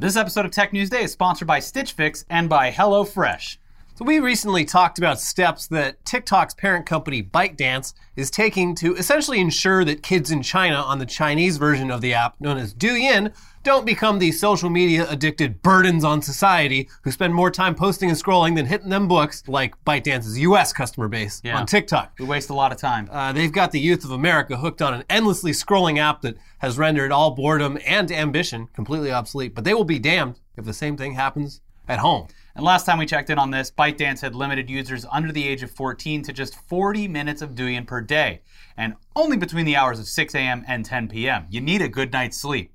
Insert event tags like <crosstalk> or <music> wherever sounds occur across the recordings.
This episode of Tech News Day is sponsored by Stitch Fix and by HelloFresh. So we recently talked about steps that TikTok's parent company ByteDance is taking to essentially ensure that kids in China on the Chinese version of the app known as Douyin don't become the social media addicted burdens on society who spend more time posting and scrolling than hitting them books like ByteDance's US customer base Yeah. on TikTok. We waste a lot of time. Uh, they've got the youth of America hooked on an endlessly scrolling app that has rendered all boredom and ambition completely obsolete. But they will be damned if the same thing happens at home. And last time we checked in on this, ByteDance had limited users under the age of 14 to just 40 minutes of Douyin per day, and only between the hours of 6 a.m. and 10 p.m. You need a good night's sleep.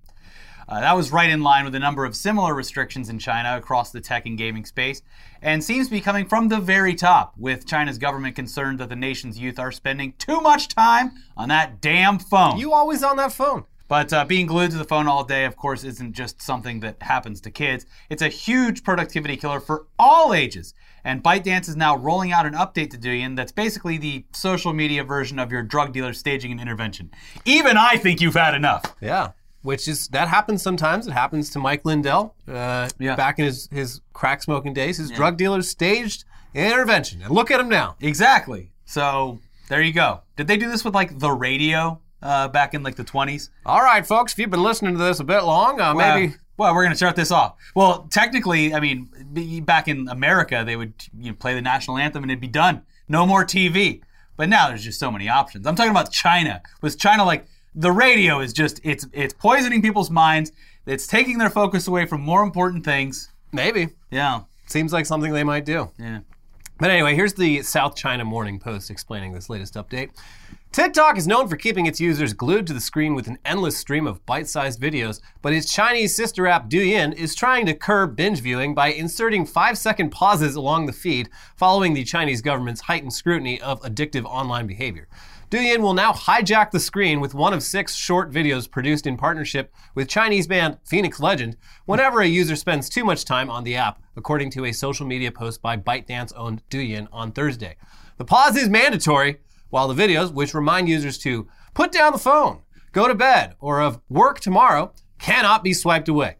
Uh, that was right in line with a number of similar restrictions in China across the tech and gaming space, and seems to be coming from the very top, with China's government concerned that the nation's youth are spending too much time on that damn phone. You always on that phone. But uh, being glued to the phone all day, of course, isn't just something that happens to kids. It's a huge productivity killer for all ages. And ByteDance is now rolling out an update to Douyin that's basically the social media version of your drug dealer staging an intervention. Even I think you've had enough. Yeah. Which is that happens sometimes. It happens to Mike Lindell uh, Yeah. back in his, his crack smoking days. His drug dealers staged an intervention, and look at him now. Exactly. So there you go. Did they do this with like the radio uh, back in like the 20s? All right, folks, if you've been listening to this a bit long, uh, maybe Uh, well, we're going to start this off. Well, technically, I mean, back in America, they would you know, play the national anthem and it'd be done. No more TV. But now there's just so many options. I'm talking about China. Was China like the radio is just it's it's poisoning people's minds. It's taking their focus away from more important things. maybe Yeah. seems like something they might do. Yeah. But anyway, here's the South China Morning Post explaining this latest update. TikTok is known for keeping its users glued to the screen with an endless stream of bite sized videos, but its Chinese sister app Douyin is trying to curb binge viewing by inserting five second pauses along the feed following the Chinese government's heightened scrutiny of addictive online behavior. Douyin will now hijack the screen with one of six short videos produced in partnership with Chinese band Phoenix Legend whenever a user spends too much time on the app, according to a social media post by ByteDance owned Douyin on Thursday. The pause is mandatory, while the videos, which remind users to put down the phone, go to bed, or of work tomorrow, cannot be swiped away.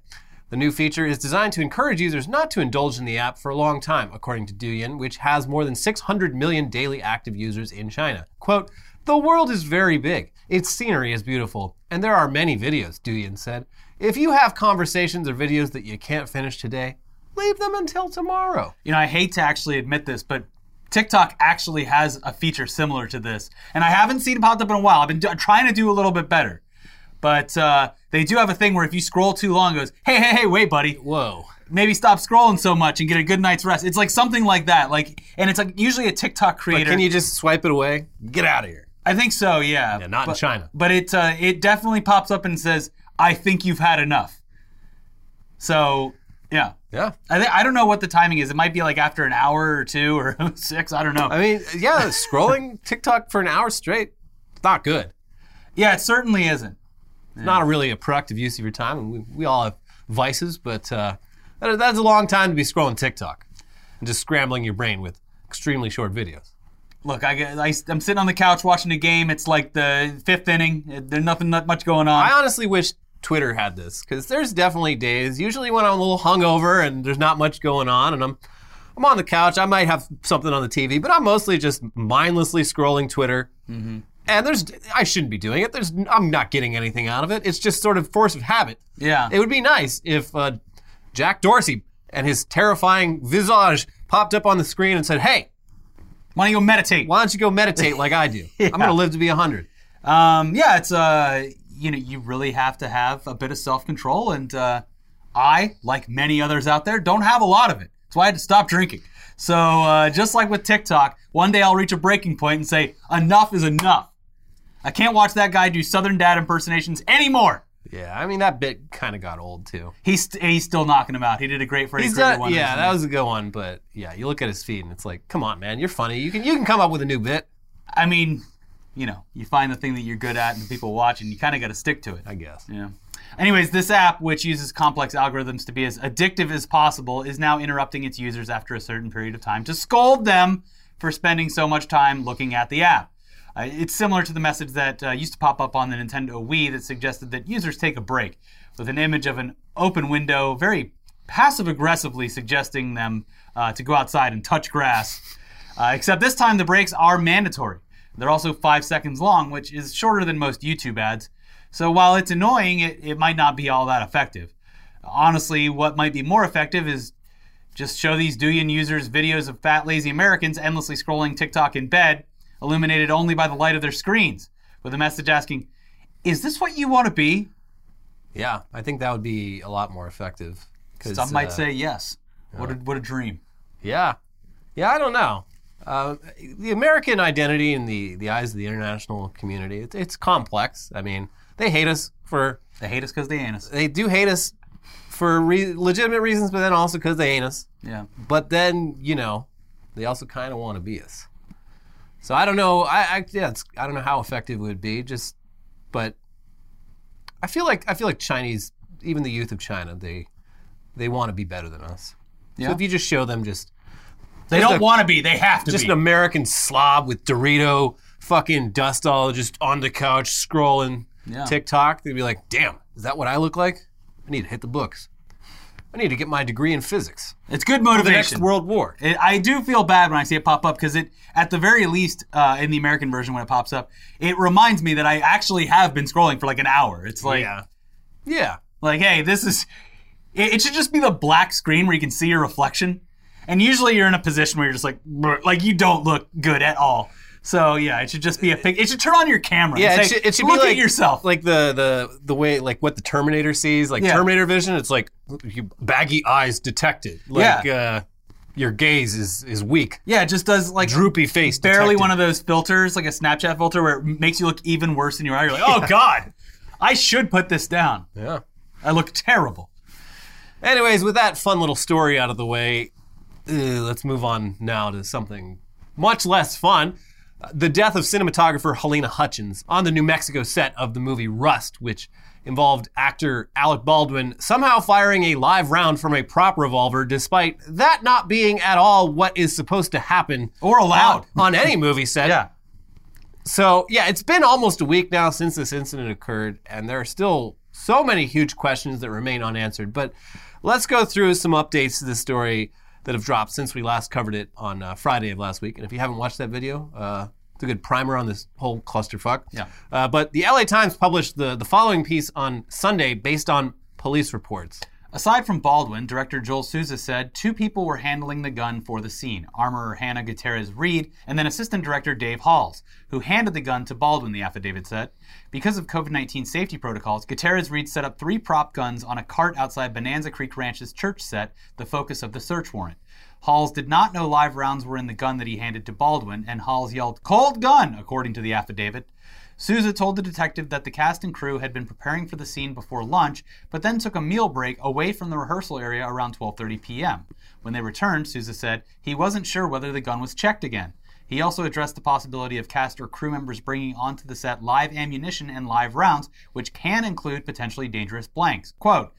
The new feature is designed to encourage users not to indulge in the app for a long time, according to Douyin, which has more than 600 million daily active users in China. Quote, the world is very big. Its scenery is beautiful, and there are many videos, Douyin said. If you have conversations or videos that you can't finish today, leave them until tomorrow. You know, I hate to actually admit this, but TikTok actually has a feature similar to this, and I haven't seen it popped up in a while. I've been do- trying to do a little bit better, but uh, they do have a thing where if you scroll too long, it goes, "Hey, hey, hey, wait, buddy, Whoa. maybe stop scrolling so much and get a good night's rest." It's like something like that, like, and it's like usually a TikTok creator. Can you just swipe it away? Get out of here. I think so, yeah. Yeah, not in China. But it uh, it definitely pops up and says, "I think you've had enough." So yeah. Yeah. I, th- I don't know what the timing is. It might be like after an hour or two or <laughs> six. I don't know. I mean, yeah, scrolling <laughs> TikTok for an hour straight, not good. yeah, it certainly isn't. It's not a really a productive use of your time. We, we all have vices, but uh, that, that's a long time to be scrolling TikTok and just scrambling your brain with extremely short videos. Look, I, I, am sitting on the couch watching a game. It's like the fifth inning. There's nothing not much going on. I honestly wish Twitter had this because there's definitely days, usually when I'm a little hungover and there's not much going on, and I'm I'm on the couch. I might have something on the TV, but I'm mostly just mindlessly scrolling Twitter. And there's I shouldn't be doing it. There's I'm not getting anything out of it. It's just sort of force of habit. yeah. It would be nice if uh, Jack Dorsey and his terrifying visage popped up on the screen and said, "Hey, Why don't you go meditate? why don't you go meditate like I do? <laughs> I'm going to live to be 100." Um, yeah, it's uh, you know, you really have to have a bit of self control, and uh, I, like many others out there, don't have a lot of it. That's why I had to stop drinking. So uh, just like with TikTok, one day I'll reach a breaking point and say enough is enough. I can't watch that guy do Southern Dad impersonations anymore. Yeah, I mean that bit kind of got old too. He's he's still knocking him out. He did a great Freddy He's Krueger done, one. yeah, that was a good one, but yeah, you look at his feed and it's like, come on, man, you're funny. You can you can come up with a new bit, I mean, you know, you find the thing that you're good at and people watch, and you kind of got to stick to it. I guess. Yeah. Anyways, this app, which uses complex algorithms to be as addictive as possible, is now interrupting its users after a certain period of time to scold them for spending so much time looking at the app. Uh, it's similar to the message that uh, used to pop up on the Nintendo Wii that suggested that users take a break. with an image of an open window, very passive aggressively suggesting them uh, to go outside and touch grass. Uh, except this time the breaks are mandatory. They're also five seconds long, which is shorter than most YouTube ads. So while it's annoying, it, it might not be all that effective. Honestly, what might be more effective is just show these Douyin users videos of fat, lazy Americans endlessly scrolling TikTok in bed, illuminated only by the light of their screens, with a message asking, Is this what you want to be? Yeah, I think that would be a lot more effective. Some might uh, say yes. What a, what a dream. Yeah. Yeah, I don't know. Uh, the American identity in the, the eyes of the international community, it's, it's complex. I mean, they hate us for, They hate us because they ain't us. they do hate us for re- legitimate reasons, but then also because they ain't us. Yeah. But then, you know, they also kind of want to be us. So I don't know. I, I yeah, it's, I don't know how effective it would be. Just, but I feel like I feel like Chinese, even the youth of China, they they want to be better than us. Yeah. So if you just show them just They Just don't want to be. They have to just be. an American slob with Dorito fucking dust all just on the couch scrolling Yeah. TikTok, they'd be like, "Damn, is that what I look like? I need to hit the books. I need to get my degree in physics it's good for the next motivation. World War." It, I do feel bad when I see it pop up because it, at the very least, uh, in the American version when it pops up, it reminds me that I actually have been scrolling for like an hour. It's like, yeah, yeah. like, hey, this is. It, it should just be the black screen where you can see your reflection, and usually you're in a position where you're just like, like you don't look good at all. So yeah, it should just be a pic. It should turn on your camera. Yeah, and it should, it should look be like at yourself. like the the the way like what the Terminator sees, like Yeah. Terminator vision. It's like baggy eyes detected. Like uh, your gaze is is weak, yeah, it just does like droopy face. barely detected. one of those filters, like a Snapchat filter, where it makes you look even worse than you are. You're like, oh god, I should put this down. Yeah. I look terrible. Anyways, with that fun little story out of the way, uh, let's move on now to something much less fun. The death of cinematographer Halyna Hutchins on the New Mexico set of the movie Rust, which involved actor Alec Baldwin somehow firing a live round from a prop revolver, despite that not being at all what is supposed to happen Or allowed. on any movie set. <laughs> Yeah. So, yeah, it's been almost a week now since this incident occurred, and there are still so many huge questions that remain unanswered. But let's go through some updates to the story that have dropped since we last covered it on uh, Friday of last week. And if you haven't watched that video, uh, it's a good primer on this whole clusterfuck. Yeah. Uh, but the LA Times published the, the following piece on Sunday based on police reports. Aside from Baldwin, director Joel Souza said two people were handling the gun for the scene armorer Hannah Gutierrez Reed and then assistant director Dave Halls, who handed the gun to Baldwin, the affidavit said. Because of COVID 19 safety protocols, Gutierrez Reed set up three prop guns on a cart outside Bonanza Creek Ranch's church set, the focus of the search warrant. Halls did not know live rounds were in the gun that he handed to Baldwin, and Halls yelled, Cold gun, according to the affidavit. Souza told the detective that the cast and crew had been preparing for the scene before lunch, but then took a meal break away from the rehearsal area around 12:30 p.m. When they returned, Souza said he wasn't sure whether the gun was checked again. He also addressed the possibility of cast or crew members bringing onto the set live ammunition and live rounds, which can include potentially dangerous blanks. Quote,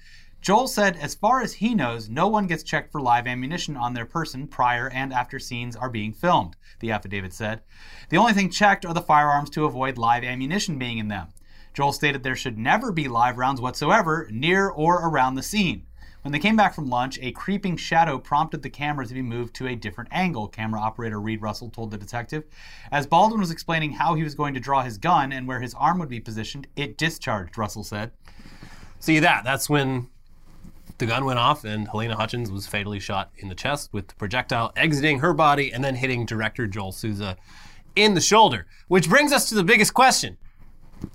Joel said, as far as he knows, no one gets checked for live ammunition on their person prior and after scenes are being filmed, the affidavit said. The only thing checked are the firearms to avoid live ammunition being in them. Joel stated there should never be live rounds whatsoever near or around the scene. When they came back from lunch, a creeping shadow prompted the camera to be moved to a different angle, camera operator Reed Russell told the detective. As Baldwin was explaining how he was going to draw his gun and where his arm would be positioned, it discharged, Russell said. See that? That's when the gun went off and Halyna Hutchins was fatally shot in the chest with the projectile exiting her body and then hitting director Joel Souza in the shoulder. Which brings us to the biggest question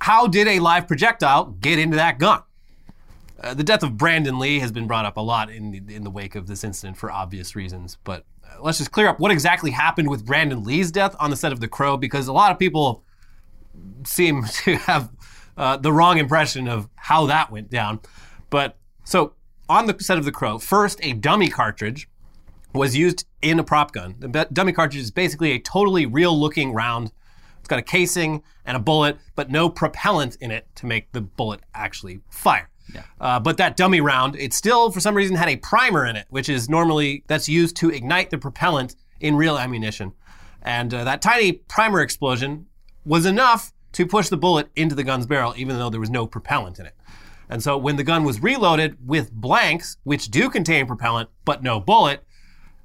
How did a live projectile get into that gun? Uh, the death of Brandon Lee has been brought up a lot in the, in the wake of this incident for obvious reasons. But uh, let's just clear up what exactly happened with Brandon Lee's death on the set of The Crow because a lot of people seem <laughs> to have uh, the wrong impression of how that went down. But so on the set of The Crow, first a dummy cartridge was used in a prop gun. The dummy cartridge is basically a totally real looking round. It's got a casing and a bullet, but no propellant in it to make the bullet actually fire. Yeah. Uh, but that dummy round, it still, for some reason, had a primer in it, which is normally that's used to ignite the propellant in real ammunition. And uh, that tiny primer explosion was enough to push the bullet into the gun's barrel, even though there was no propellant in it. And so when the gun was reloaded with blanks, which do contain propellant but no bullet,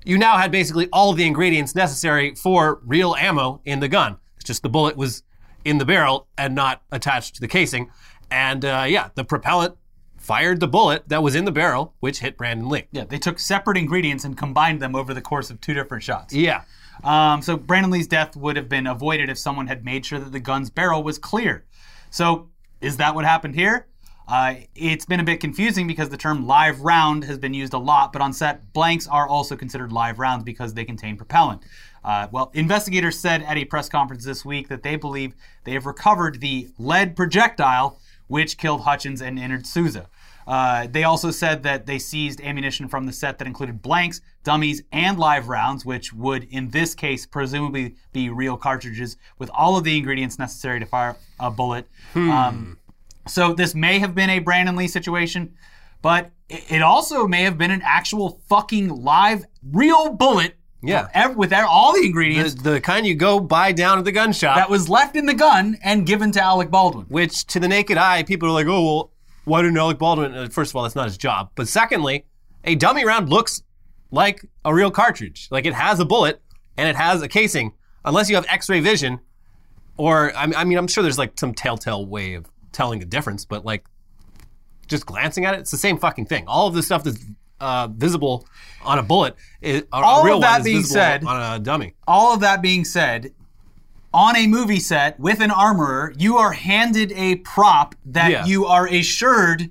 you now had basically all the ingredients necessary for real ammo in the gun. It's just the bullet was in the barrel and not attached to the casing. And uh, yeah, the propellant fired the bullet that was in the barrel, which hit Brandon Lee. Yeah, they took separate ingredients and combined them over the course of two different shots. Yeah. Um, so Brandon Lee's death would have been avoided if someone had made sure that the gun's barrel was clear. So is that what happened here? Uh, it's been a bit confusing because the term live round has been used a lot, but on set, blanks are also considered live rounds because they contain propellant. Uh, well, investigators said at a press conference this week that they believe they have recovered the lead projectile which killed Hutchins and entered Souza. Uh, they also said that they seized ammunition from the set that included blanks, dummies, and live rounds, which would, in this case, presumably be real cartridges with all of the ingredients necessary to fire a bullet. Um, so this may have been a Brandon Lee situation, but it also may have been an actual fucking live, real bullet. Yeah. ev- With all the The, ingredients the kind you go buy down at the gun shop. that was left in the gun and given to Alec Baldwin. which to the naked eye, people are like, oh, well, why didn't Alec Baldwin? uh, First of all, that's not his job. But secondly, a dummy round looks like a real cartridge. Like it has a bullet and it has a casing, unless you have x ray vision. Or, I mean, I'm sure there's like some telltale way of telling the difference, but like just glancing at it, it's the same fucking thing. All of the stuff that's uh, visible on a bullet, is, All a of that one is being visible said- on a dummy. All of that being said, on a movie set with an armorer, you are handed a prop that Yeah. you are assured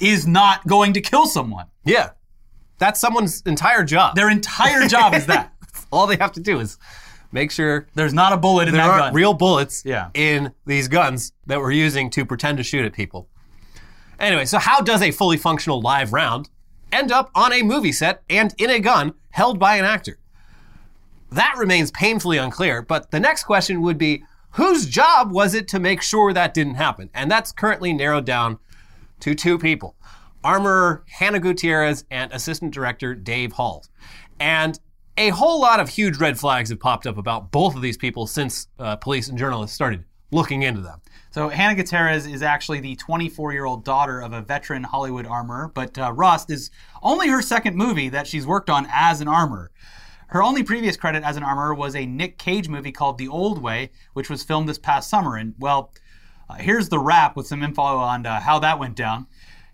is not going to kill someone. Yeah. That's someone's entire job. Their entire job is that. <laughs> All they have to do is make sure There's not a bullet in there that aren't gun. real bullets Yeah. in these guns that we're using to pretend to shoot at people. Anyway, so how does a fully functional live round end up on a movie set and in a gun held by an actor? That remains painfully unclear, but the next question would be whose job was it to make sure that didn't happen? And that's currently narrowed down to two people armorer Hannah Gutierrez and assistant director Dave Hall. And a whole lot of huge red flags have popped up about both of these people since uh, police and journalists started looking into them. So Hannah Gutierrez is actually the 24-year-old daughter of a veteran Hollywood armorer, but uh, Rust is only her second movie that she's worked on as an armorer. Her only previous credit as an armorer was a Nick Cage movie called The Old Way, which was filmed this past summer. And well, uh, here's the wrap with some info on uh, how that went down.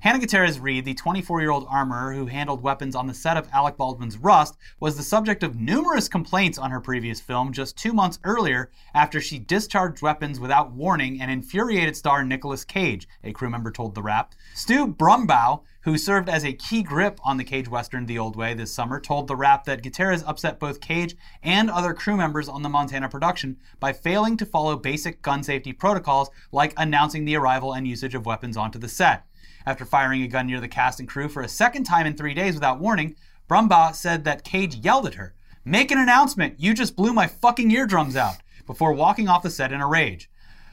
Hannah Gutierrez Reed, the 24 year old armorer who handled weapons on the set of Alec Baldwin's Rust, was the subject of numerous complaints on her previous film just two months earlier after she discharged weapons without warning and infuriated star Nicolas Cage, a crew member told The Wrap. Stu Brumbaugh, who served as a key grip on the Cage Western The Old Way this summer, told The Wrap that Gutierrez upset both Cage and other crew members on the Montana production by failing to follow basic gun safety protocols like announcing the arrival and usage of weapons onto the set. After firing a gun near the cast and crew for a second time in three days without warning, Brumbaugh said that Cage yelled at her, Make an announcement! You just blew my fucking eardrums out! before walking off the set in a rage.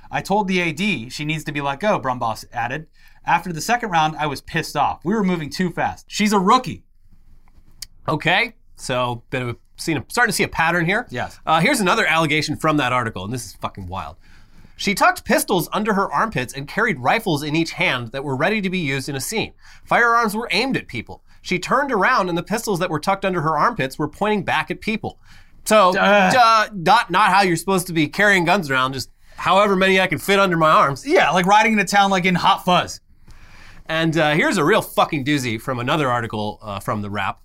I told the AD she needs to be let go, Brumbaugh added. After the second round, I was pissed off. We were moving too fast. She's a rookie. Okay, so bit of a, seen a, starting to see a pattern here. Yes. Uh, here's another allegation from that article, and this is fucking wild. She tucked pistols under her armpits and carried rifles in each hand that were ready to be used in a scene. Firearms were aimed at people. She turned around, and the pistols that were tucked under her armpits were pointing back at people. So, uh, not not how you're supposed to be carrying guns around. Just however many I can fit under my arms. Yeah, like riding into town like in Hot Fuzz. And uh, here's a real fucking doozy from another article uh, from the Wrap.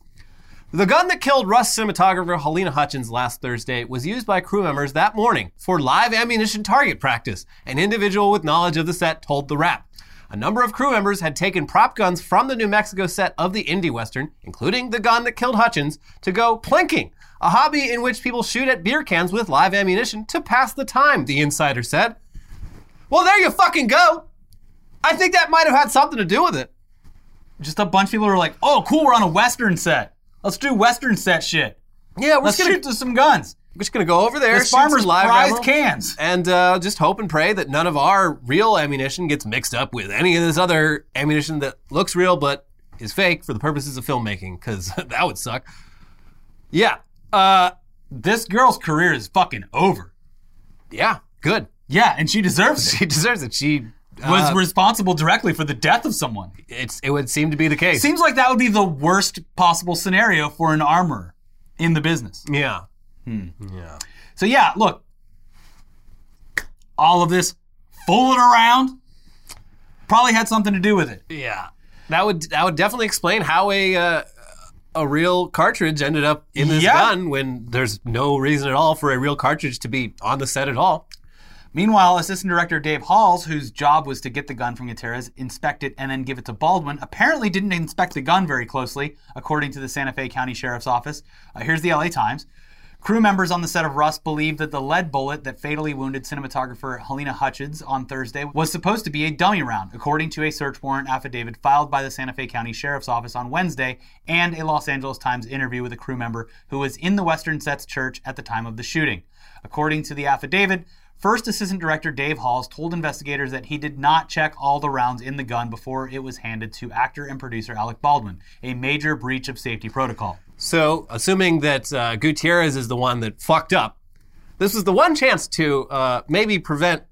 The gun that killed Rust cinematographer Halyna Hutchins last Thursday was used by crew members that morning for live ammunition target practice, an individual with knowledge of the set told the Wrap. A number of crew members had taken prop guns from the New Mexico set of the Indie Western, including the gun that killed Hutchins, to go plinking, a hobby in which people shoot at beer cans with live ammunition to pass the time, the insider said. Well, there you fucking go. I think that might have had something to do with it. Just a bunch of people were like, oh, cool, we're on a Western set. Let's do Western set shit. Yeah, we're Let's just gonna, shoot to some guns. we're just gonna go over there, This shoot some farmer's live prized ammo, cans. and uh, just hope and pray that none of our real ammunition gets mixed up with any of this other ammunition that looks real but is fake for the purposes of filmmaking, because <laughs> that would suck. Yeah, uh, This girl's career is fucking over. yeah, good. Yeah, and she deserves <laughs> it. She deserves it. She was Uh, responsible directly for the death of someone. It's it would seem to be the case. Seems like that would be the worst possible scenario for an armorer in the business. yeah. Hmm. Yeah. So yeah, look, all of this fooling around probably had something to do with it. Yeah. That would that would definitely explain how a uh, a real cartridge ended up in this Yeah. gun when there's no reason at all for a real cartridge to be on the set at all. Meanwhile, Assistant Director Dave Halls, whose job was to get the gun from Gutierrez, inspect it, and then give it to Baldwin, apparently didn't inspect the gun very closely, according to the Santa Fe County Sheriff's Office. Uh, here's the LA Times. Crew members on the set of Rust believe that the lead bullet that fatally wounded cinematographer Halyna Hutchins on Thursday was supposed to be a dummy round, according to a search warrant affidavit filed by the Santa Fe County Sheriff's Office on Wednesday and a Los Angeles Times interview with a crew member who was in the Western Sets Church at the time of the shooting. According to the affidavit, First Assistant Director Dave Halls told investigators that he did not check all the rounds in the gun before it was handed to actor and producer Alec Baldwin, a major breach of safety protocol. So, assuming that uh, Gutierrez is the one that fucked up, this was the one chance to uh, maybe prevent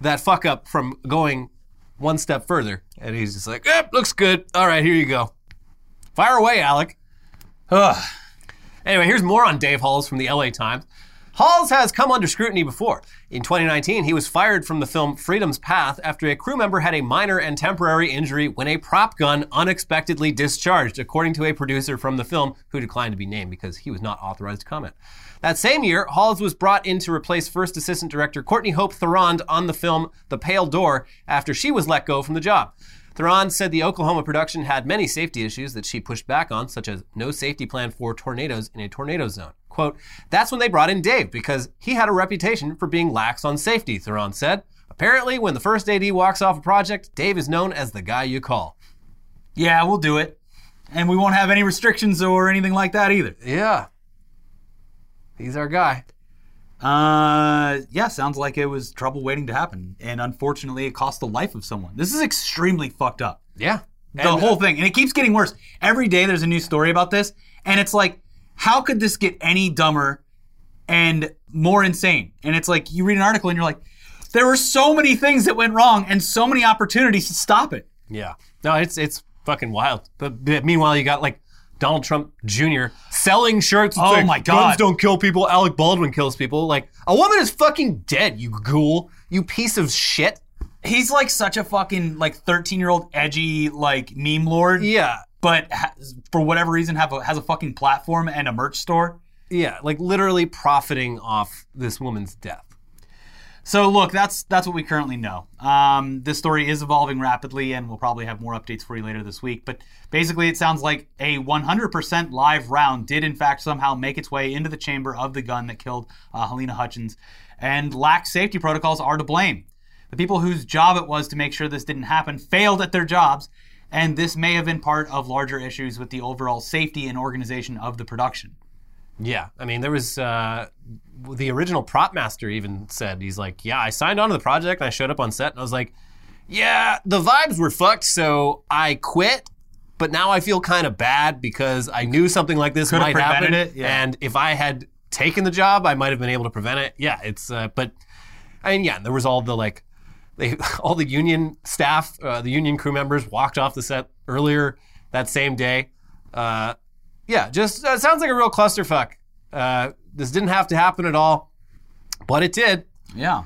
that fuck up from going one step further. And he's just like, eh, looks good. All right, here you go. Fire away, Alec. Ugh. Anyway, here's more on Dave Halls from the LA Times. Halls has come under scrutiny before. In 2019, he was fired from the film Freedom's Path after a crew member had a minor and temporary injury when a prop gun unexpectedly discharged, according to a producer from the film who declined to be named because he was not authorized to comment. That same year, Halls was brought in to replace first assistant director Courtney Hope Theron on the film The Pale Door after she was let go from the job. Theron said the Oklahoma production had many safety issues that she pushed back on, such as no safety plan for tornadoes in a tornado zone. Quote, That's when they brought in Dave because he had a reputation for being lax on safety, Theron said. Apparently, when the first AD walks off a project, Dave is known as the guy you call. Yeah, we'll do it. And we won't have any restrictions or anything like that either. Yeah. He's our guy. Uh, yeah, sounds like it was trouble waiting to happen. And unfortunately, it cost the life of someone. This is extremely fucked up. Yeah. The whole thing. And it keeps getting worse. Every day there's a new story about this. And it's like, how could this get any dumber and more insane? And it's like, you read an article and you're like, there were so many things that went wrong and so many opportunities to stop it. Yeah. No, it's it's fucking wild. But, but meanwhile, you got like Donald Trump Jr. selling shirts. Oh like, my God. Guns don't kill people. Alec Baldwin kills people. Like a woman is fucking dead. You ghoul. You piece of shit. He's like such a fucking like 13 year old edgy like meme lord, Yeah. But for whatever reason have a, has a fucking platform and a merch store. Yeah. Like literally profiting off this woman's death. So look, that's that's what we currently know. Um, this story is evolving rapidly, and we'll probably have more updates for you later this week. But basically, it sounds like a 100% live round did in fact somehow make its way into the chamber of the gun that killed uh, Halyna Hutchins, and lax safety protocols are to blame. The people whose job it was to make sure this didn't happen failed at their jobs, and this may have been part of larger issues with the overall safety and organization of the production. Yeah, I mean, there was uh, the original prop master even said he's like, yeah, I signed on to the project and I showed up on set and I was like, yeah, the vibes were fucked, so I quit. But now I feel kind of bad because I knew something like this Could've might happen, it, yeah. and if I had taken the job, I might have been able to prevent it. Yeah, it's uh, but I mean, yeah, there was all the like, they <laughs> all the union staff, uh, the union crew members walked off the set earlier that same day. Uh, yeah, just uh, sounds like a real clusterfuck. Uh, this didn't have to happen at all, but it did. Yeah.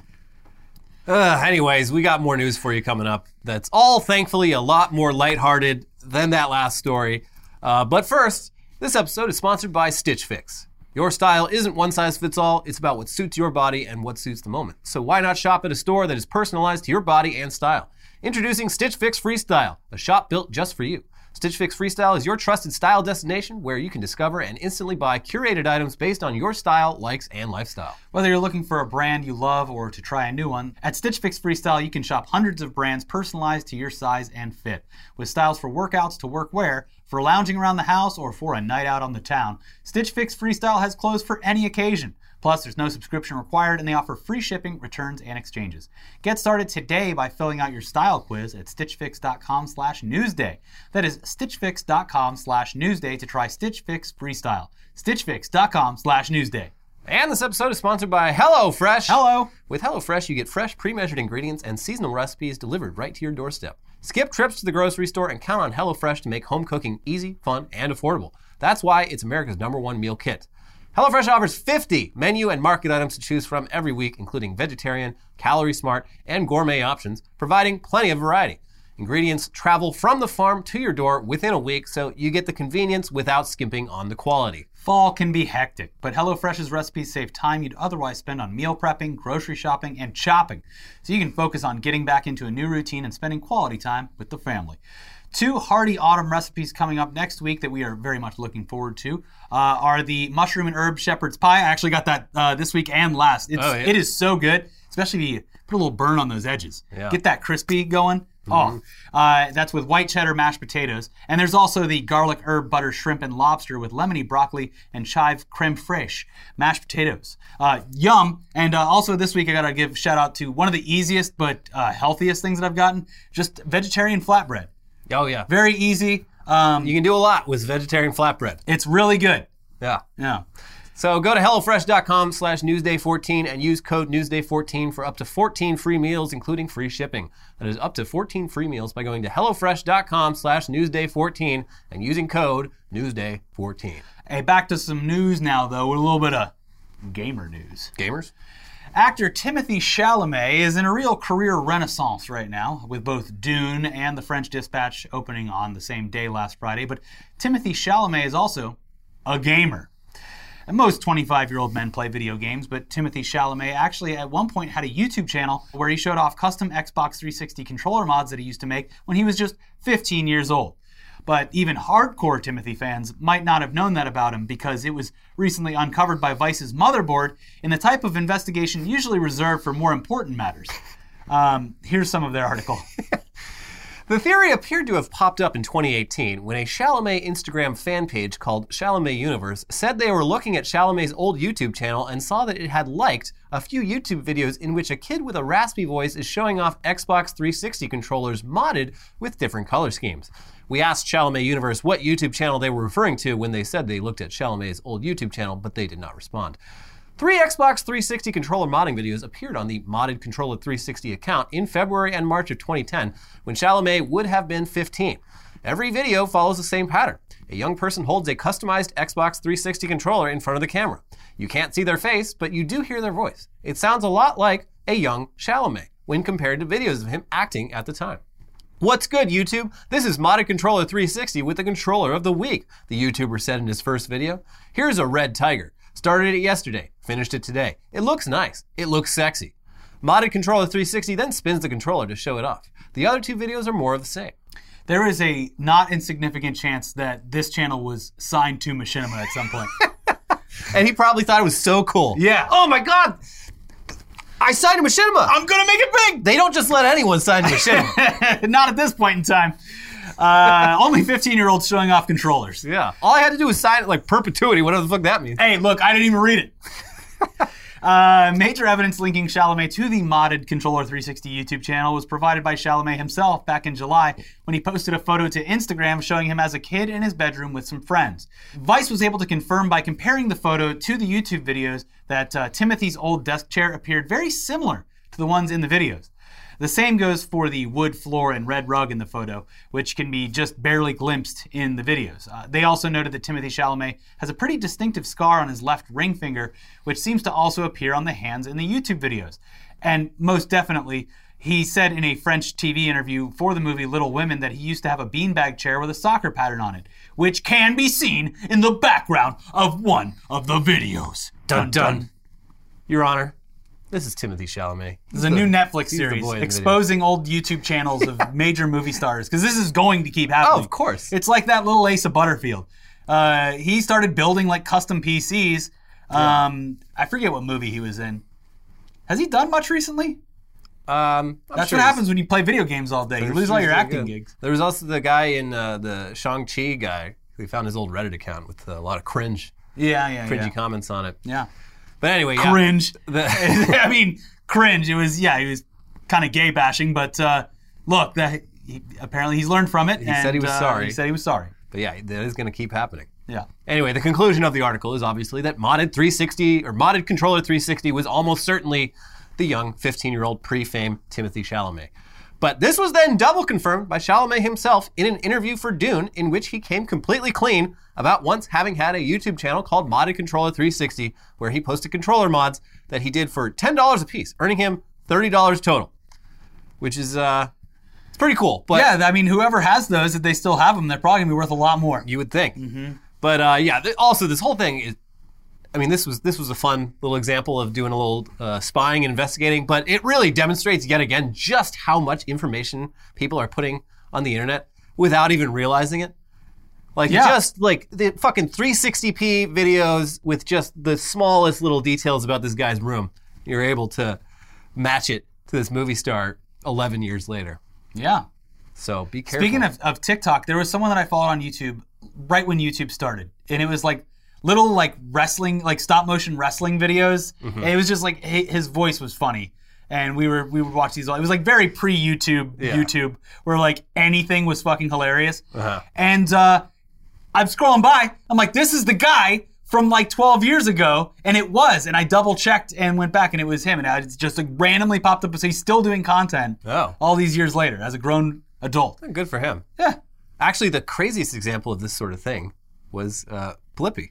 Uh, anyways, we got more news for you coming up. That's all, thankfully, a lot more lighthearted than that last story. Uh, but first, this episode is sponsored by Stitch Fix. Your style isn't one size fits all, it's about what suits your body and what suits the moment. So why not shop at a store that is personalized to your body and style? Introducing Stitch Fix Freestyle, a shop built just for you. Stitch Fix Freestyle is your trusted style destination where you can discover and instantly buy curated items based on your style, likes, and lifestyle. Whether you're looking for a brand you love or to try a new one, at Stitch Fix Freestyle you can shop hundreds of brands personalized to your size and fit. With styles for workouts to work wear, for lounging around the house, or for a night out on the town, Stitch Fix Freestyle has clothes for any occasion. Plus, there's no subscription required and they offer free shipping, returns, and exchanges. Get started today by filling out your style quiz at stitchfix.com slash newsday. That is stitchfix.com slash newsday to try Stitch Fix Freestyle. stitchfix.com slash newsday. And this episode is sponsored by HelloFresh. Hello. With HelloFresh, you get fresh, pre measured ingredients and seasonal recipes delivered right to your doorstep. Skip trips to the grocery store and count on HelloFresh to make home cooking easy, fun, and affordable. That's why it's America's number one meal kit. HelloFresh offers 50 menu and market items to choose from every week, including vegetarian, calorie smart, and gourmet options, providing plenty of variety. Ingredients travel from the farm to your door within a week, so you get the convenience without skimping on the quality. Fall can be hectic, but HelloFresh's recipes save time you'd otherwise spend on meal prepping, grocery shopping, and shopping. So you can focus on getting back into a new routine and spending quality time with the family. Two hearty autumn recipes coming up next week that we are very much looking forward to uh, are the mushroom and herb shepherd's pie. I actually got that uh, this week and last. It's, Oh, yeah? It is so good, especially if you put a little burn on those edges. Yeah. Get that crispy going. Mm-hmm. Oh, uh, that's with white cheddar mashed potatoes. And there's also the garlic herb butter shrimp and lobster with lemony broccoli and chive creme fraiche mashed potatoes. Uh, yum! And uh, also this week I gotta give shout out to one of the easiest but uh, healthiest things that I've gotten: just vegetarian flatbread. Oh, yeah. Very easy. Um, You can do a lot with vegetarian flatbread. it's really good. Yeah. Yeah. So go to HelloFresh.com slash Newsday14 and use code Newsday14 for up to 14 free meals, including free shipping. That is up to 14 free meals by going to HelloFresh.com slash Newsday14 and using code Newsday14. Hey, back to some news now though, with a little bit of gamer news. Gamers? Actor Timothée Chalamet is in a real career renaissance right now, with both Dune and The French Dispatch opening on the same day last Friday. But Timothée Chalamet is also a gamer. And most 25 year old men play video games, but Timothée Chalamet actually at one point had a YouTube channel where he showed off custom Xbox 360 controller mods that he used to make when he was just 15 years old. But even hardcore Timothée fans might not have known that about him because it was recently uncovered by Vice's motherboard in the type of investigation usually reserved for more important matters. Um, here's some of their article. <laughs> The theory appeared to have popped up in 2018 when a Chalamet Instagram fan page called Chalamet Universe said they were looking at Chalamet's old YouTube channel and saw that it had liked a few YouTube videos in which a kid with a raspy voice is showing off Xbox 360 controllers modded with different color schemes. We asked Chalamet Universe what YouTube channel they were referring to when they said they looked at Chalamet's old YouTube channel, but they did not respond. Three Xbox 360 controller modding videos appeared on the Modded Controller 360 account in February and March of 2010 when Chalamet would have been 15. Every video follows the same pattern. A young person holds a customized Xbox 360 controller in front of the camera. You can't see their face, but you do hear their voice. It sounds a lot like a young Chalamet when compared to videos of him acting at the time. What's good, YouTube? This is Modded Controller 360 with the controller of the week, the YouTuber said in his first video. Here's a red tiger. Started it yesterday, finished it today. It looks nice. It looks sexy. Modded Controller 360 then spins the controller to show it off. The other two videos are more of the same. There is a not insignificant chance that this channel was signed to Machinima at some point. <laughs> And he probably thought it was so cool. Yeah. Oh my god! I signed a Machinima! I'm gonna make it big! They don't just let anyone sign a Machinima. <laughs> Not at this point in time. Uh, only 15 year olds showing off controllers. yeah. All I had to do was sign it like perpetuity, whatever the fuck that means. Hey, look, I didn't even read it. <laughs> Uh, major evidence linking Chalamet to the modded Controller 360 YouTube channel was provided by Chalamet himself back in July when he posted a photo to Instagram showing him as a kid in his bedroom with some friends. Vice was able to confirm by comparing the photo to the YouTube videos that uh, Timothée's old desk chair appeared very similar to the ones in the videos. The same goes for the wood floor and red rug in the photo, which can be just barely glimpsed in the videos. Uh, they also noted that Timothée Chalamet has a pretty distinctive scar on his left ring finger, which seems to also appear on the hands in the YouTube videos. And most definitely, he said in a French TV interview for the movie Little Women that he used to have a beanbag chair with a soccer pattern on it, which can be seen in the background of one of the videos. Dun dun. Your Honor, this is Timothée Chalamet. This is a new Netflix the series boy in the exposing old YouTube channels of <laughs> major movie stars because this is going to keep happening. Oh, of course. It's like that little Asa Butterfield. Uh, he started building like custom PCs. Um, I forget what movie he was in. Has he done much recently? Um, I'm That's sure what he's- happens when you play video games all day. You lose all your acting good. gigs. There was also the guy in uh, the Shang-Chi guy who found his old Reddit account with a lot of cringe, Yeah, yeah, cringy yeah. comments on it. yeah. But anyway, yeah. Cringe. <laughs> The- <laughs> I mean, cringe. It was yeah. He was kind of gay bashing, but uh, look, that he, apparently he's learned from it. He said he was uh, sorry. He said he was sorry. but yeah, that is going to keep happening. Yeah. Anyway, the conclusion of the article is obviously that modded 360 or modded controller 360 was almost certainly the young 15-year-old pre-fame Timothée Chalamet. But this was then double confirmed by Chalamet himself in an interview for Dune, in which he came completely clean about once having had a YouTube channel called Modded Controller 360, where he posted controller mods that he did for $10 a piece, earning him $30 total, which is uh, it's pretty cool. But yeah, I mean, whoever has those, if they still have them, they're probably gonna be worth a lot more. you would think. But uh, yeah, th- also this whole thing is. I mean, this was this was a fun little example of doing a little uh, spying and investigating, but it really demonstrates yet again just how much information people are putting on the internet without even realizing it. Like Yeah. just like the fucking 360p videos with just the smallest little details about this guy's room. You're able to match it to this movie star 11 years later. Yeah. So be careful. Speaking of, of TikTok, there was someone that I followed on YouTube right when YouTube started, and it was like little like wrestling, like stop motion wrestling videos. Mm-hmm. And it was just like his voice was funny, and we were we would watch these. All, it was like very pre YouTube Yeah. YouTube, where like anything was fucking hilarious. Uh-huh. And uh, I'm scrolling by, I'm like, this is the guy from like 12 years ago, and it was, and I double checked and went back, and it was him, and it just like randomly popped up. So he's still doing content Oh. all these years later as a grown adult. Good for him. Yeah. Actually, the craziest example of this sort of thing was uh, Blippi,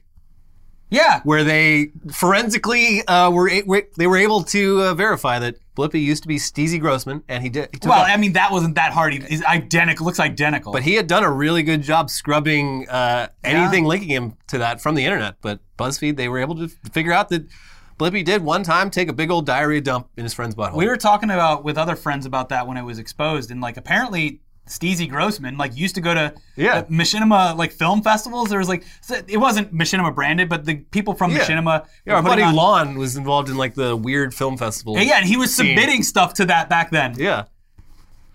Yeah. where they forensically uh, were, a- they were able to uh, verify that Blippi used to be Steezy Grossman, and he did. He took Well, off- I mean, that wasn't that hard. He's identical. Looks identical. but he had done a really good job scrubbing uh, anything linking him to that from the internet. But BuzzFeed, they were able to figure out that Blippi did one time take a big old diarrhea dump in his friend's butthole. we were talking about with other friends about that when it was exposed, and like apparently Steezy Grossman like used to go to Yeah. uh, Machinima like film festivals. There was like it wasn't Machinima branded, but the people from Yeah. Machinima. yeah, our buddy on- Lon was involved in like the weird film festival. Yeah, and he was scene. submitting stuff to that back then. Yeah.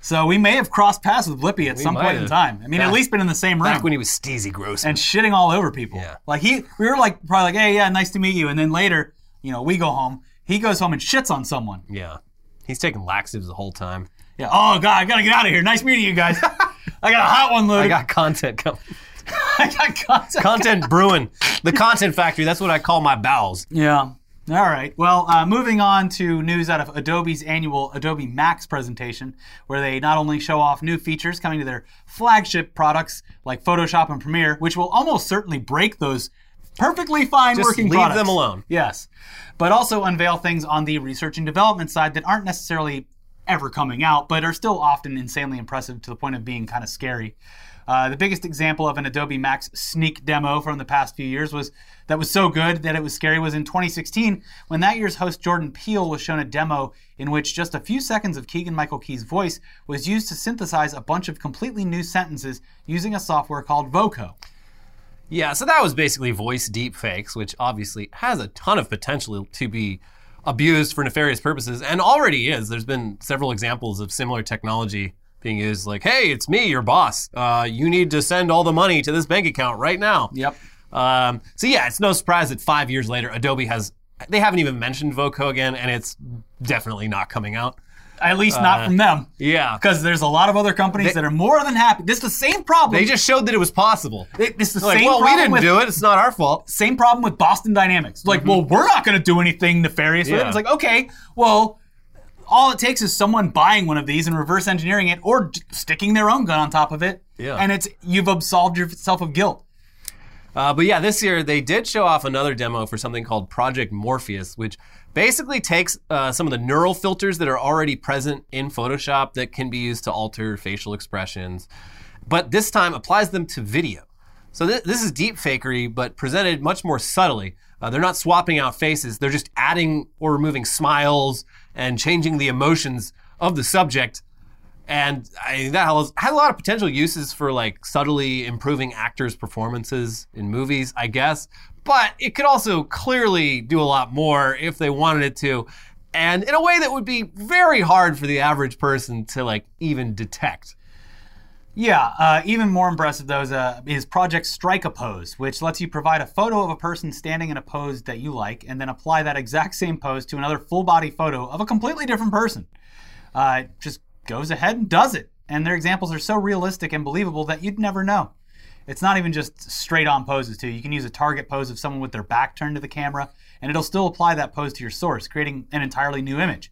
So we may have crossed paths with Blippi at some might point in time. I mean, at least been in the same room. Back when he was Steezy Grossman. and shitting all over people. Yeah. Like he, we were like probably like, hey, yeah, nice to meet you. And then later, you know, we go home. He goes home and shits on someone. yeah. He's taking laxatives the whole time. Yeah. Oh god, I gotta get out of here. Nice meeting you guys. <laughs> I got a hot one I got content coming. <laughs> I got content. content brewing. The content factory. That's what I call my bowels. yeah. All right. Well, uh, moving on to news out of Adobe's annual Adobe Max presentation, where they not only show off new features coming to their flagship products like Photoshop and Premiere, which will almost certainly break those perfectly fine Just working leave products. them alone. Yes. But also unveil things on the research and development side that aren't necessarily ever coming out, but are still often insanely impressive to the point of being kind of scary. Uh, the biggest example of an Adobe Max sneak demo from the past few years was that was so good that it was scary was in 2016 when that year's host Jordan Peele was shown a demo in which just a few seconds of Keegan Michael Key's voice was used to synthesize a bunch of completely new sentences using a software called Voco. Yeah, so that was basically voice deep fakes, which obviously has a ton of potential to be abused for nefarious purposes, and already is. There's been several examples of similar technology being used, like, "Hey, it's me, your boss. Uh, you need to send all the money to this bank account right now." Yep. Um, so yeah, it's no surprise that five years later, Adobe has they haven't even mentioned Voco again, and it's definitely not coming out. At least not from them. Yeah, Because there's a lot of other companies that are more than happy. This is the same problem. they just showed that it was possible. It- it's the Like, same well, we problem didn't with, do it. It's not our fault. Same problem with Boston Dynamics. Like, well, we're not going to do anything nefarious with it. Mm-hmm. Yeah. It's like, okay, well, all it takes is someone buying one of these and reverse engineering it, or j- sticking their own gun on top of it. Yeah. And it's you've absolved yourself of guilt. Uh, but yeah, this year they did show off another demo for something called Project Morpheus, which basically takes uh, some of the neural filters that are already present in Photoshop that can be used to alter facial expressions, but this time applies them to video. So th- this is deep fakery, but presented much more subtly. Uh, they're not swapping out faces; they're just adding or removing smiles and changing the emotions of the subject and I, that has, has a lot of potential uses for like subtly improving actors' performances in movies, I guess. But it could also clearly do a lot more if they wanted it to, and in a way that would be very hard for the average person to like even detect. Yeah, uh, even more impressive though is, uh, is Project Strike a Pose, which lets you provide a photo of a person standing in a pose that you like, and then apply that exact same pose to another full body photo of a completely different person. Uh, it just goes ahead and does it, and their examples are so realistic and believable that you'd never know. It's not even just straight on poses, too. You can use a target pose of someone with their back turned to the camera, and it'll still apply that pose to your source, creating an entirely new image.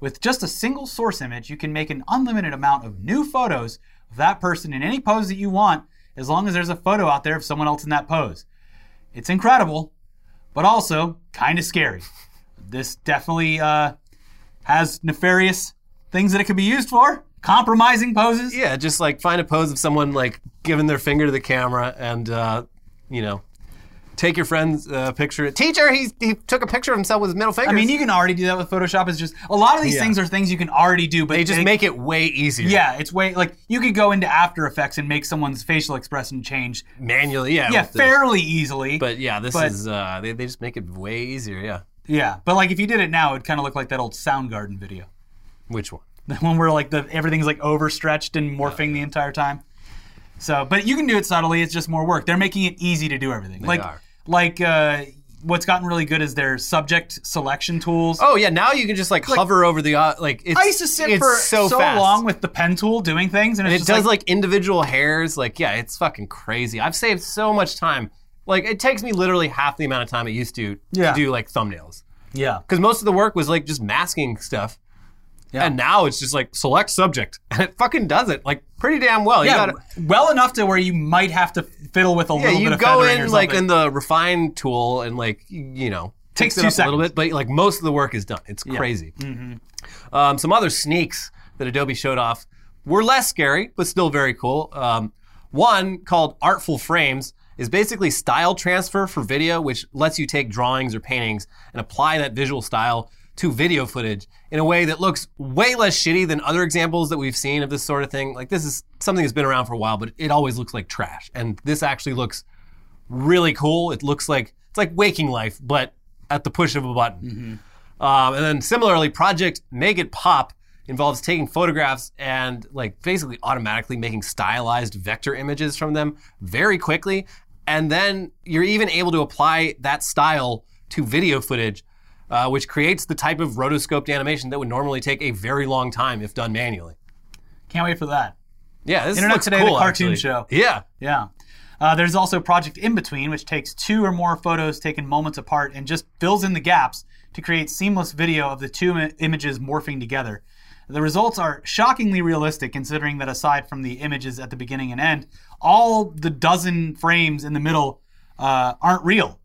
With just a single source image, you can make an unlimited amount of new photos of that person in any pose that you want, as long as there's a photo out there of someone else in that pose. It's incredible, but also kind of scary. This definitely uh, has nefarious things that it could be used for. Compromising poses. Yeah, just like find a pose of someone like giving their finger to the camera and, uh, you know, take your friend's uh, picture. Teacher, he's, he took a picture of himself with his middle finger. I mean, you can already do that with Photoshop. It's just a lot of these Yeah. things are things you can already do, but they just it- make it way easier. Yeah, it's way like you could go into After Effects and make someone's facial expression change. Manually, yeah. Yeah, fairly easily. But yeah, this But- is, uh, they, they just make it way easier, yeah. yeah, but like if you did it now, it'd kind of look like that old Soundgarden video, Which one? the one where like the everything's like overstretched and morphing the entire time. So, but you can do it subtly. It's just more work. They're making it easy to do everything. like, are. like uh, what's gotten really good is their subject selection tools. Oh yeah, now you can just like, hover over the uh, like. It's, I used to sit it's for so, so, long with the pen tool doing things, and it's It just does like, like, individual hairs. Like yeah, it's fucking crazy. I've saved so much time. Like it takes me literally half the amount of time it used to Yeah. to do like thumbnails. yeah, Because most of the work was like just masking stuff. Yeah. And now it's just like select subject, <laughs> and it fucking does it like pretty damn well. You yeah, gotta, well enough to where you might have to fiddle with a yeah, little you bit of go feathering or in like in the refine tool and like you know Takes fix it two up a little bit, but like most of the work is done. It's crazy. Um, some other sneaks that Adobe showed off were less scary, but still very cool. Um, one called Artful Frames is basically style transfer for video, which lets you take drawings or paintings and apply that visual style to video footage in a way that looks way less shitty than other examples that we've seen of this sort of thing. Like this is something that's been around for a while, but it always looks like trash. And this actually looks really cool. It looks like it's like Waking Life, but at the push of a button. Um, and then similarly, Project Make It Pop involves taking photographs and like basically automatically making stylized vector images from them very quickly. And then you're even able to apply that style to video footage, uh, which creates the type of rotoscoped animation that would normally take a very long time if done manually. Can't wait for that. Yeah, this Internet looks Today, cool, the cartoon actually. show. Yeah, Yeah. Uh, there's also Project In Between, which takes two or more photos taken moments apart and just fills in the gaps to create seamless video of the two Im- images morphing together. The results are shockingly realistic, considering that aside from the images at the beginning and end, all the dozen frames in the middle uh, aren't real.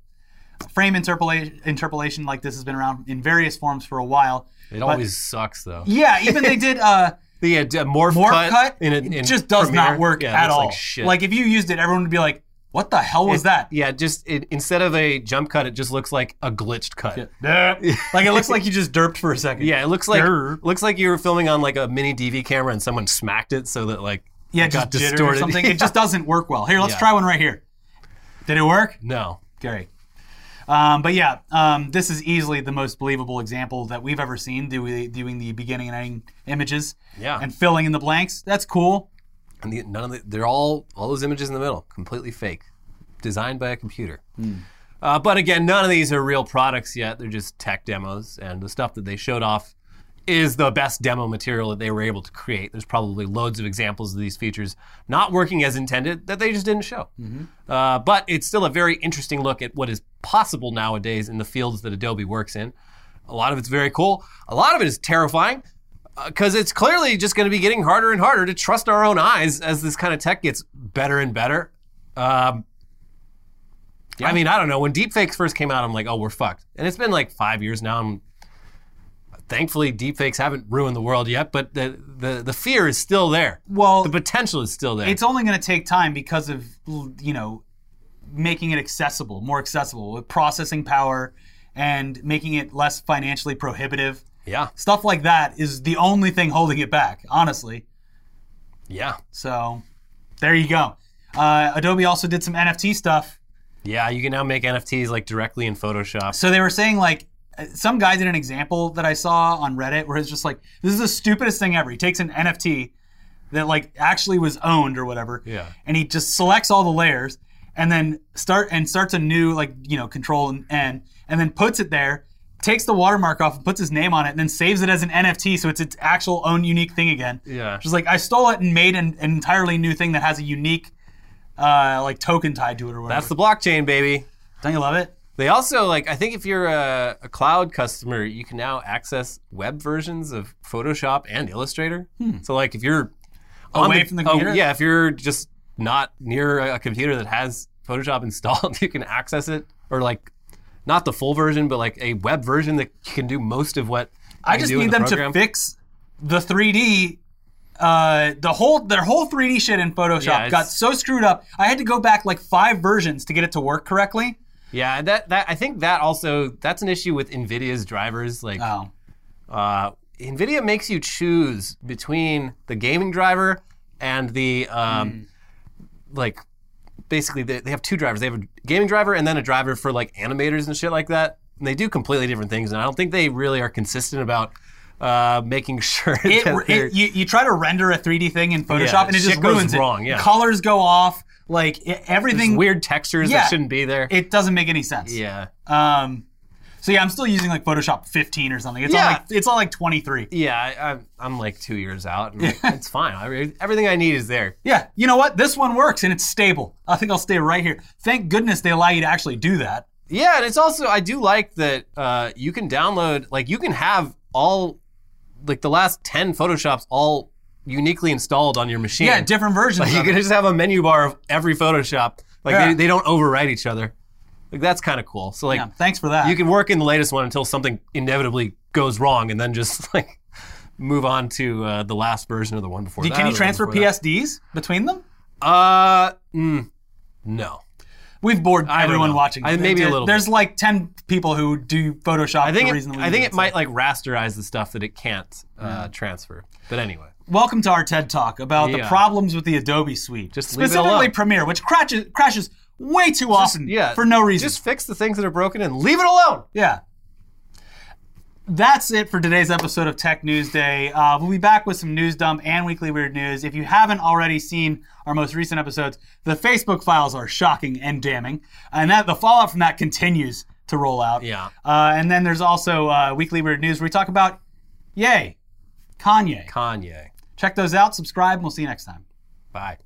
Frame interpolation, interpolation like this has been around in various forms for a while. it always sucks though. Yeah, even they did. Uh, <laughs> The uh, morph, morph cut, cut, in, a, it just does Premiere, not work yeah, at all. Like shit. Like if you used it, everyone would be like, "What the hell was that?" yeah, just it, instead of a jump cut, it just looks like a glitched cut. Yeah, like it looks like you just derped for a second. Yeah, it looks like Grr. looks like you were filming on like a mini DV camera and someone smacked it so that like yeah, it got just or distorted. something. It <laughs> just doesn't work well. Here, let's Yeah. try one right here. Did it work? no. Great. Um, but yeah, um, this is easily the most believable example that we've ever seen doing, doing the beginning and ending images Yeah. and filling in the blanks. That's cool. And the, none of the, they're all all those images in the middle, completely fake, designed by a computer. Uh, but again, none of these are real products yet. They're just tech demos, and the stuff that they showed off is the best demo material that they were able to create. There's probably loads of examples of these features not working as intended that they just didn't show. Uh, but it's still a very interesting look at what is possible nowadays in the fields that Adobe works in. A lot of it's very cool. A lot of it is terrifying because it's clearly just going to be getting harder and harder to trust our own eyes as this kind of tech gets better and better. Um, I mean, I don't know. When deepfakes first came out, I'm like, oh, we're fucked. And it's been like five years now. And thankfully, deepfakes haven't ruined the world yet, but the, the, the fear is still there. Well, The potential is still there. it's only going to take time because of you know making it accessible, more accessible with processing power and making it less financially prohibitive. yeah. Stuff like that is the only thing holding it back, honestly. Yeah. So there you go. Uh, Adobe also did some NFT stuff. Yeah. You can now make NFTs like directly in Photoshop. So they were saying like some guy did an example that I saw on Reddit where it's just like this is the stupidest thing ever. He takes an NFT that like actually was owned or whatever, Yeah. and he just selects all the layers and then start and starts a new like you know control and N and then puts it there. Takes the watermark off and puts his name on it, and then saves it as an NFT, so it's its actual own unique thing again. Yeah. Just like I stole it and made an, an entirely new thing that has a unique uh, like token tied to it or whatever. That's the blockchain, baby. Don't you love it? They also like I think if you're a, a cloud customer, you can now access web versions of Photoshop and Illustrator. Hmm. So like if you're. Away from the computer, oh, yeah, if you're just not near a computer that has Photoshop installed, <laughs> you can access it or like not the full version, but like a web version that can do most of what I just need the them program. to fix the 3D. Uh, the whole their whole 3D shit in Photoshop it's- got so screwed up. I had to go back like five versions to get it to work correctly. Yeah, that that I think that also that's an issue with Nvidia's drivers. Like Oh, uh, NVIDIA makes you choose between the gaming driver and the um, like basically they, they have two drivers. They have a gaming driver and then a driver for like animators and shit like that. And they do completely different things. And I don't think they really are consistent about uh, making <laughs> sure it, it you, you try to render a 3D thing in Photoshop Yeah, and it just goes ruins it. wrong, yeah. Colors go off, like it, everything. weird textures Yeah. that shouldn't be there. It doesn't make any sense. yeah. Um. So yeah, I'm still using like Photoshop 15 or something. It's Yeah. all like it's all like 23. Yeah, I, I'm, I'm like two years out, and it's fine. I, everything I need is there. Yeah, you know what? This one works and it's stable. I think I'll stay right here. Thank goodness they allow you to actually do that. Yeah, and it's also I do like that uh, you can download like you can have all like the last ten photoshops all uniquely installed on your machine. Yeah, different versions. you of can just have a menu bar of every Photoshop. Like Yeah. they, they don't overwrite each other. Like that's kind of cool. So like Yeah, thanks for that. you can work in the latest one until something inevitably goes wrong, and then just <laughs> like move on to uh, the last version of the one before. That can you transfer before that. PSDs between them? Uh, mm, no. We've bored everyone watching. I- maybe a little There's like 10 people who do Photoshop. I think it, reason that we I think it, so. might like rasterize the stuff that it can't uh, transfer. But anyway. Welcome to our TED Talk about the problems with the Adobe Suite. Just specifically. Premiere, which crashes crashes way too often yeah, for no reason. Just fix the things that are broken and leave it alone. Yeah. That's it for today's episode of Tech News Day. Uh, we'll be back with some news dump and weekly weird news. If you haven't already seen our most recent episodes, the Facebook files are shocking and damning, and that the fallout from that continues to roll out. Yeah. Uh, and then there's also uh, weekly weird news where we talk about, yay, Kanye. Kanye. Check those out. Subscribe. and We'll see you next time. Bye.